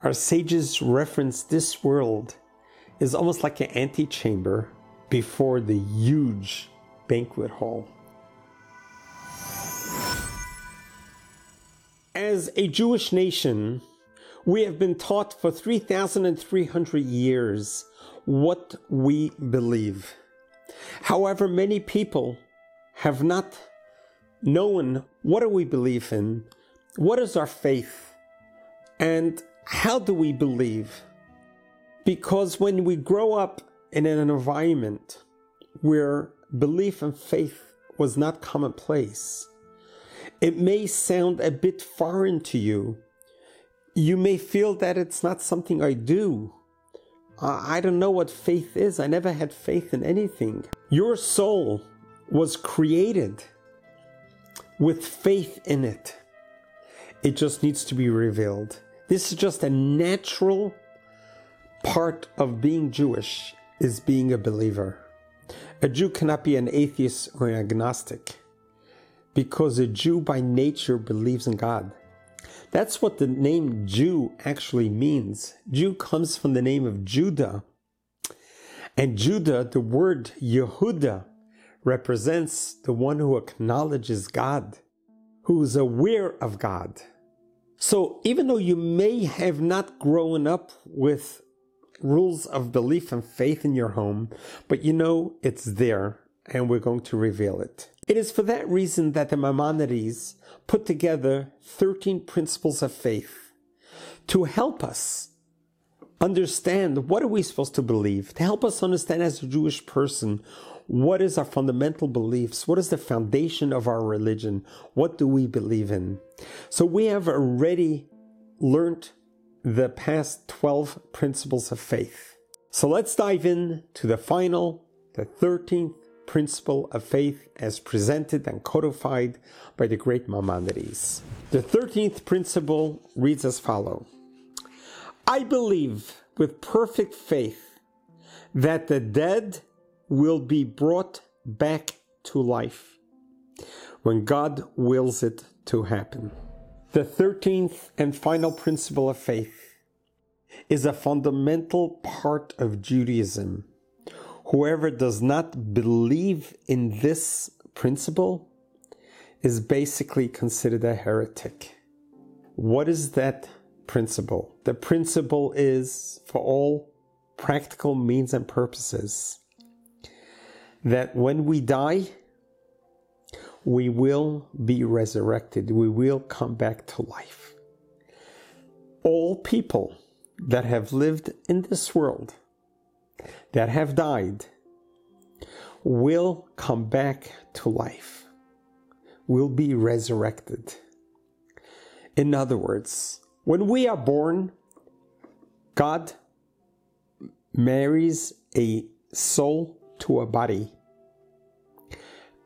Our sages reference this world is almost like an antechamber before the huge banquet hall. As a Jewish nation, we have been taught for 3,300 years what we believe. However, many people have not known what do we believe in, what is our faith, and how do we believe? Because when we grow up in an environment where belief and faith was not commonplace, it may sound a bit foreign to you. You may feel that it's not something I do. I don't know what faith is. I never had faith in anything. Your soul was created with faith in it. It just needs to be revealed. This is just a natural part of being Jewish is being a believer. A Jew cannot be an atheist or an agnostic because a Jew by nature believes in God. That's what the name Jew actually means. Jew comes from the name of Judah. And Judah, the word Yehuda, represents the one who acknowledges God, who is aware of God. So even though you may have not grown up with rules of belief and faith in your home, but you know it's there and we're going to reveal it. It is for that reason that the Maimonides put together 13 principles of faith to help us understand what are we supposed to believe, to help us understand as a Jewish person what is our fundamental beliefs, what is the foundation of our religion, what do we believe in. So we have already learned the past 12 principles of faith. So let's dive in to the final, the 13th principle of faith as presented and codified by the great Maimonides. The 13th principle reads as follows I believe with perfect faith that the dead will be brought back to life when God wills it to happen. The 13th and final principle of faith is a fundamental part of Judaism Whoever does not believe in this principle is basically considered a heretic. What is that principle? The principle is, for all practical means and purposes, that when we die, we will be resurrected. We will come back to life. All people that have lived in this world that have died will come back to life, will be resurrected. In other words, when we are born, God marries a soul to a body,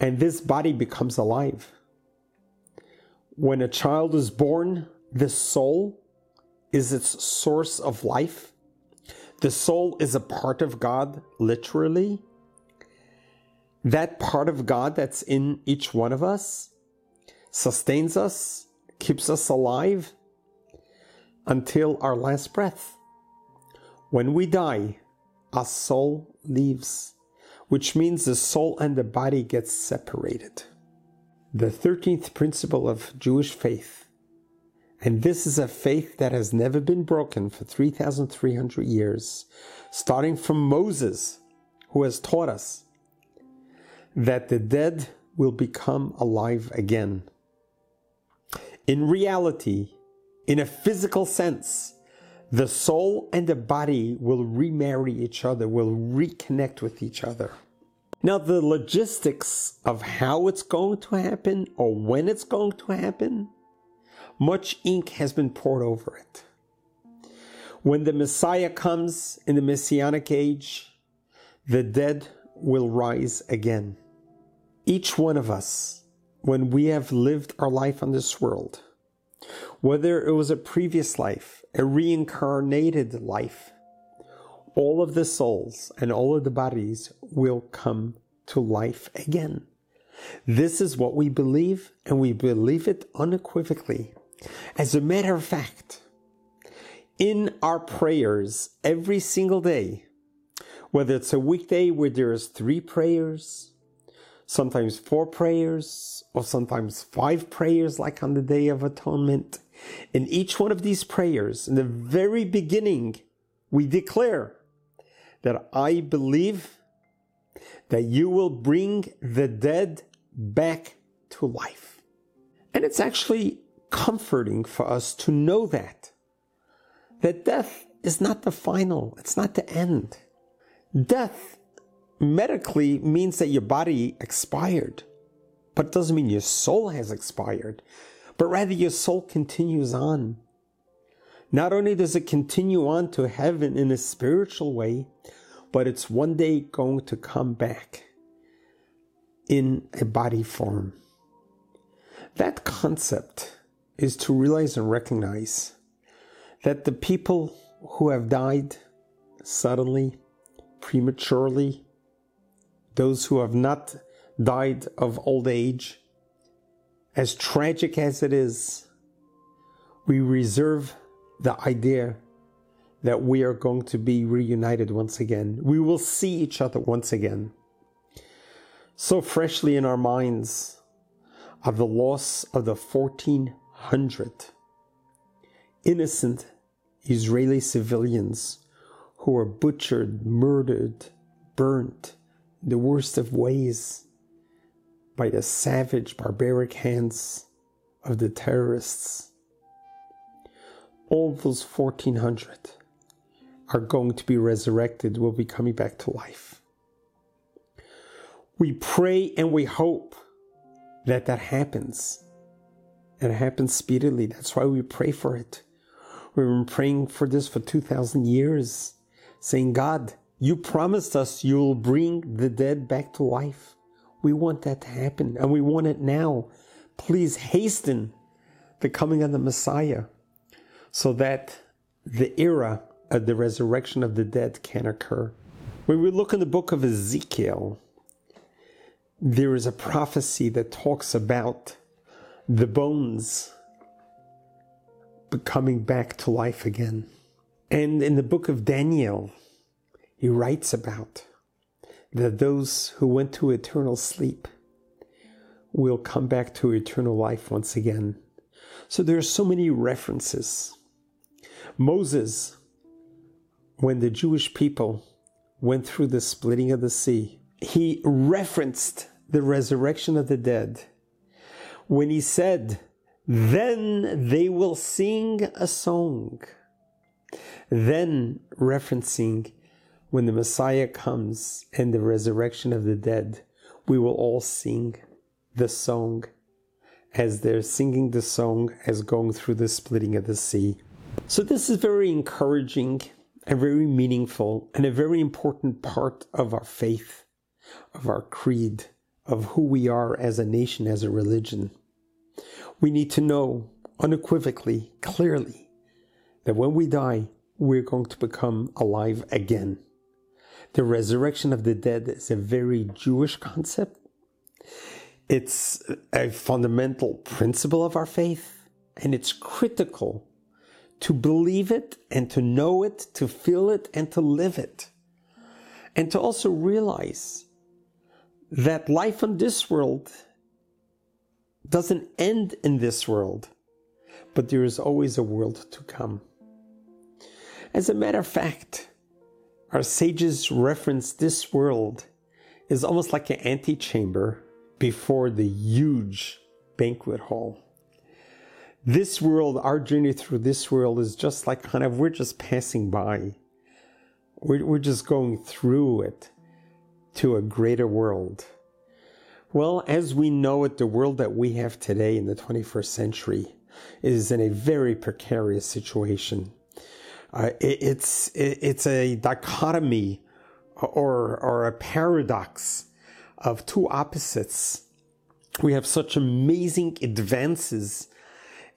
and this body becomes alive. When a child is born, the soul is its source of life the soul is a part of God, literally. That part of God that's in each one of us sustains us, keeps us alive until our last breath. When we die, our soul leaves, which means the soul and the body get separated. The 13th principle of Jewish faith and this is a faith that has never been broken for 3,300 years, starting from Moses, who has taught us that the dead will become alive again. In reality, in a physical sense, the soul and the body will remarry each other, will reconnect with each other. Now, the logistics of how it's going to happen or when it's going to happen much ink has been poured over it. When the Messiah comes in the Messianic age, the dead will rise again. Each one of us, when we have lived our life on this world, whether it was a previous life, a reincarnated life, all of the souls and all of the bodies will come to life again. This is what we believe, and we believe it unequivocally. As a matter of fact, in our prayers every single day, whether it's a weekday where there's three prayers, sometimes four prayers, or sometimes five prayers, like on the Day of Atonement. In each one of these prayers, in the very beginning, we declare that I believe that you will bring the dead back to life. And it's actually comforting for us to know that. That death is not the final, it's not the end. Death medically means that your body expired, but it doesn't mean your soul has expired, but rather your soul continues on. Not only does it continue on to heaven in a spiritual way, but it's one day going to come back in a body form. That concept is to realize and recognize that the people who have died suddenly, prematurely, those who have not died of old age, as tragic as it is, we reserve the idea that we are going to be reunited once again. We will see each other once again. So freshly in our minds of the loss of the 1400 innocent Israeli civilians who were butchered, murdered, burnt the worst of ways by the savage, barbaric hands of the terrorists. All those 1400 are going to be resurrected, will be coming back to life. We pray and we hope that that happens. And it happens speedily. That's why we pray for it. We've been praying for this for 2,000 years, saying, God, you promised us you'll bring the dead back to life. We want that to happen, and we want it now. Please hasten the coming of the Messiah so that the era of the resurrection of the dead can occur. When we look in the book of Ezekiel, there is a prophecy that talks about the bones coming back to life again. And in the book of Daniel, he writes about that those who went to eternal sleep will come back to eternal life once again. So there are so many references. Moses, when the Jewish people went through the splitting of the sea, he referenced the resurrection of the dead when he said, Then they will sing a song. Then referencing when the Messiah comes and the resurrection of the dead, we will all sing the song as they're singing the song as going through the splitting of the sea. So, this is very encouraging and very meaningful and a very important part of our faith, of our creed, of who we are as a nation, as a religion. We need to know unequivocally, clearly, that when we die, we're going to become alive again. The resurrection of the dead is a very Jewish concept. It's a fundamental principle of our faith, and it's critical to believe it and to know it, to feel it and to live it. And to also realize that life on this world doesn't end in this world, but there is always a world to come. As a matter of fact, our sages reference this world is almost like an antechamber before the huge banquet hall. This world, our journey through this world is just like kind of, we're just passing by. We're, we're just going through it to a greater world. Well, as we know it, the world that we have today in the 21st century is in a very precarious situation. Uh, it, it's it, it's a dichotomy or or a paradox of two opposites. We have such amazing advances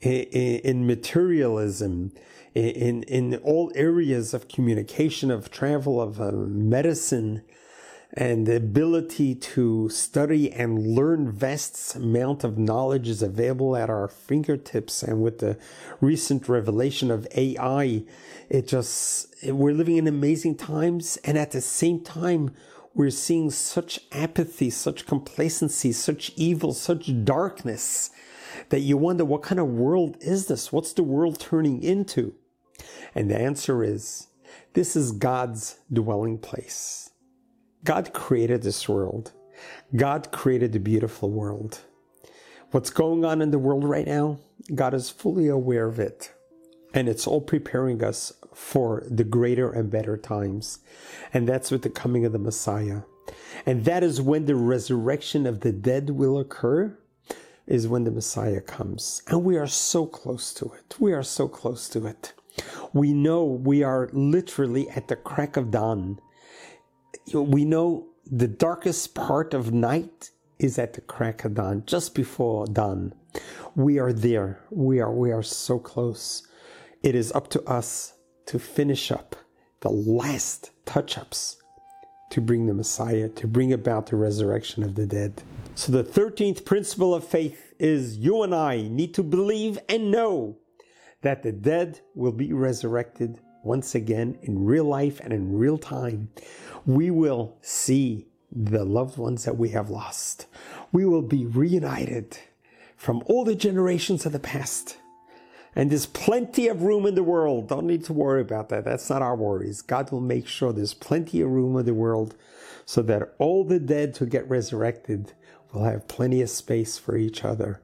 in, in materialism, in in all areas of communication, of travel, of uh, medicine, and the ability to study and learn vast amount of knowledge is available at our fingertips. And with the recent revelation of ai it just we're living in amazing times. And at the same time we're seeing such apathy such complacency such evil such darkness that you wonder what kind of world is this? What's the world turning into? And the answer is this is god's dwelling place God created this world. God created the beautiful world. What's going on in the world right now, God is fully aware of it. And it's all preparing us for the greater and better times. And that's with the coming of the Messiah. And that is when the resurrection of the dead will occur, is when the Messiah comes. And we are so close to it. We are so close to it. We know we are literally at the crack of dawn we know the darkest part of night is at the crack of dawn, just before dawn. We are there. We are we are so close. It is up to us to finish up the last touch-ups to bring the Messiah, to bring about the resurrection of the dead. So the 13th principle of faith is you and I need to believe and know that the dead will be resurrected once again in real life and in real time, we will see the loved ones that we have lost. We will be reunited from all the generations of the past. And there's plenty of room in the world. Don't need to worry about that. That's not our worries. God will make sure there's plenty of room in the world so that all the dead who get resurrected will have plenty of space for each other.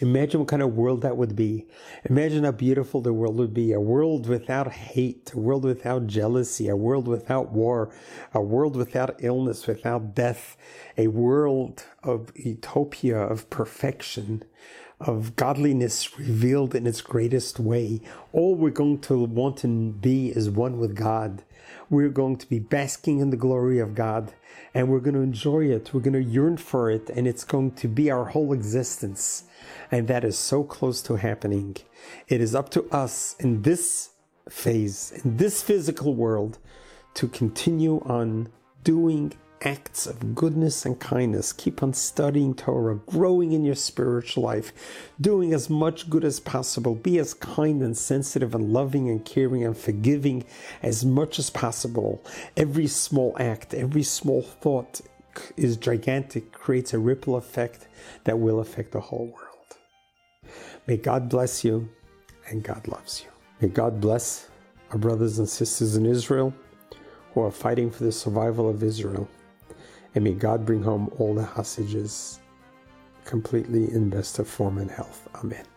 Imagine what kind of world that would be. Imagine how beautiful the world would be. A world without hate, a world without jealousy, a world without war, a world without illness, without death, a world of utopia, of perfection, of godliness revealed in its greatest way. All we're going to want to be is one with God. We're going to be basking in the glory of God and we're going to enjoy it. We're going to yearn for it and it's going to be our whole existence. And that is so close to happening. It is up to us in this phase, in this physical world, to continue on doing acts of goodness and kindness. Keep on studying Torah, growing in your spiritual life, doing as much good as possible. Be as kind and sensitive and loving and caring and forgiving as much as possible. Every small act, every small thought is gigantic, creates a ripple effect that will affect the whole world. May God bless you and God loves you. May God bless our brothers and sisters in Israel who are fighting for the survival of Israel. And may God bring home all the hostages completely in best of form and health. Amen.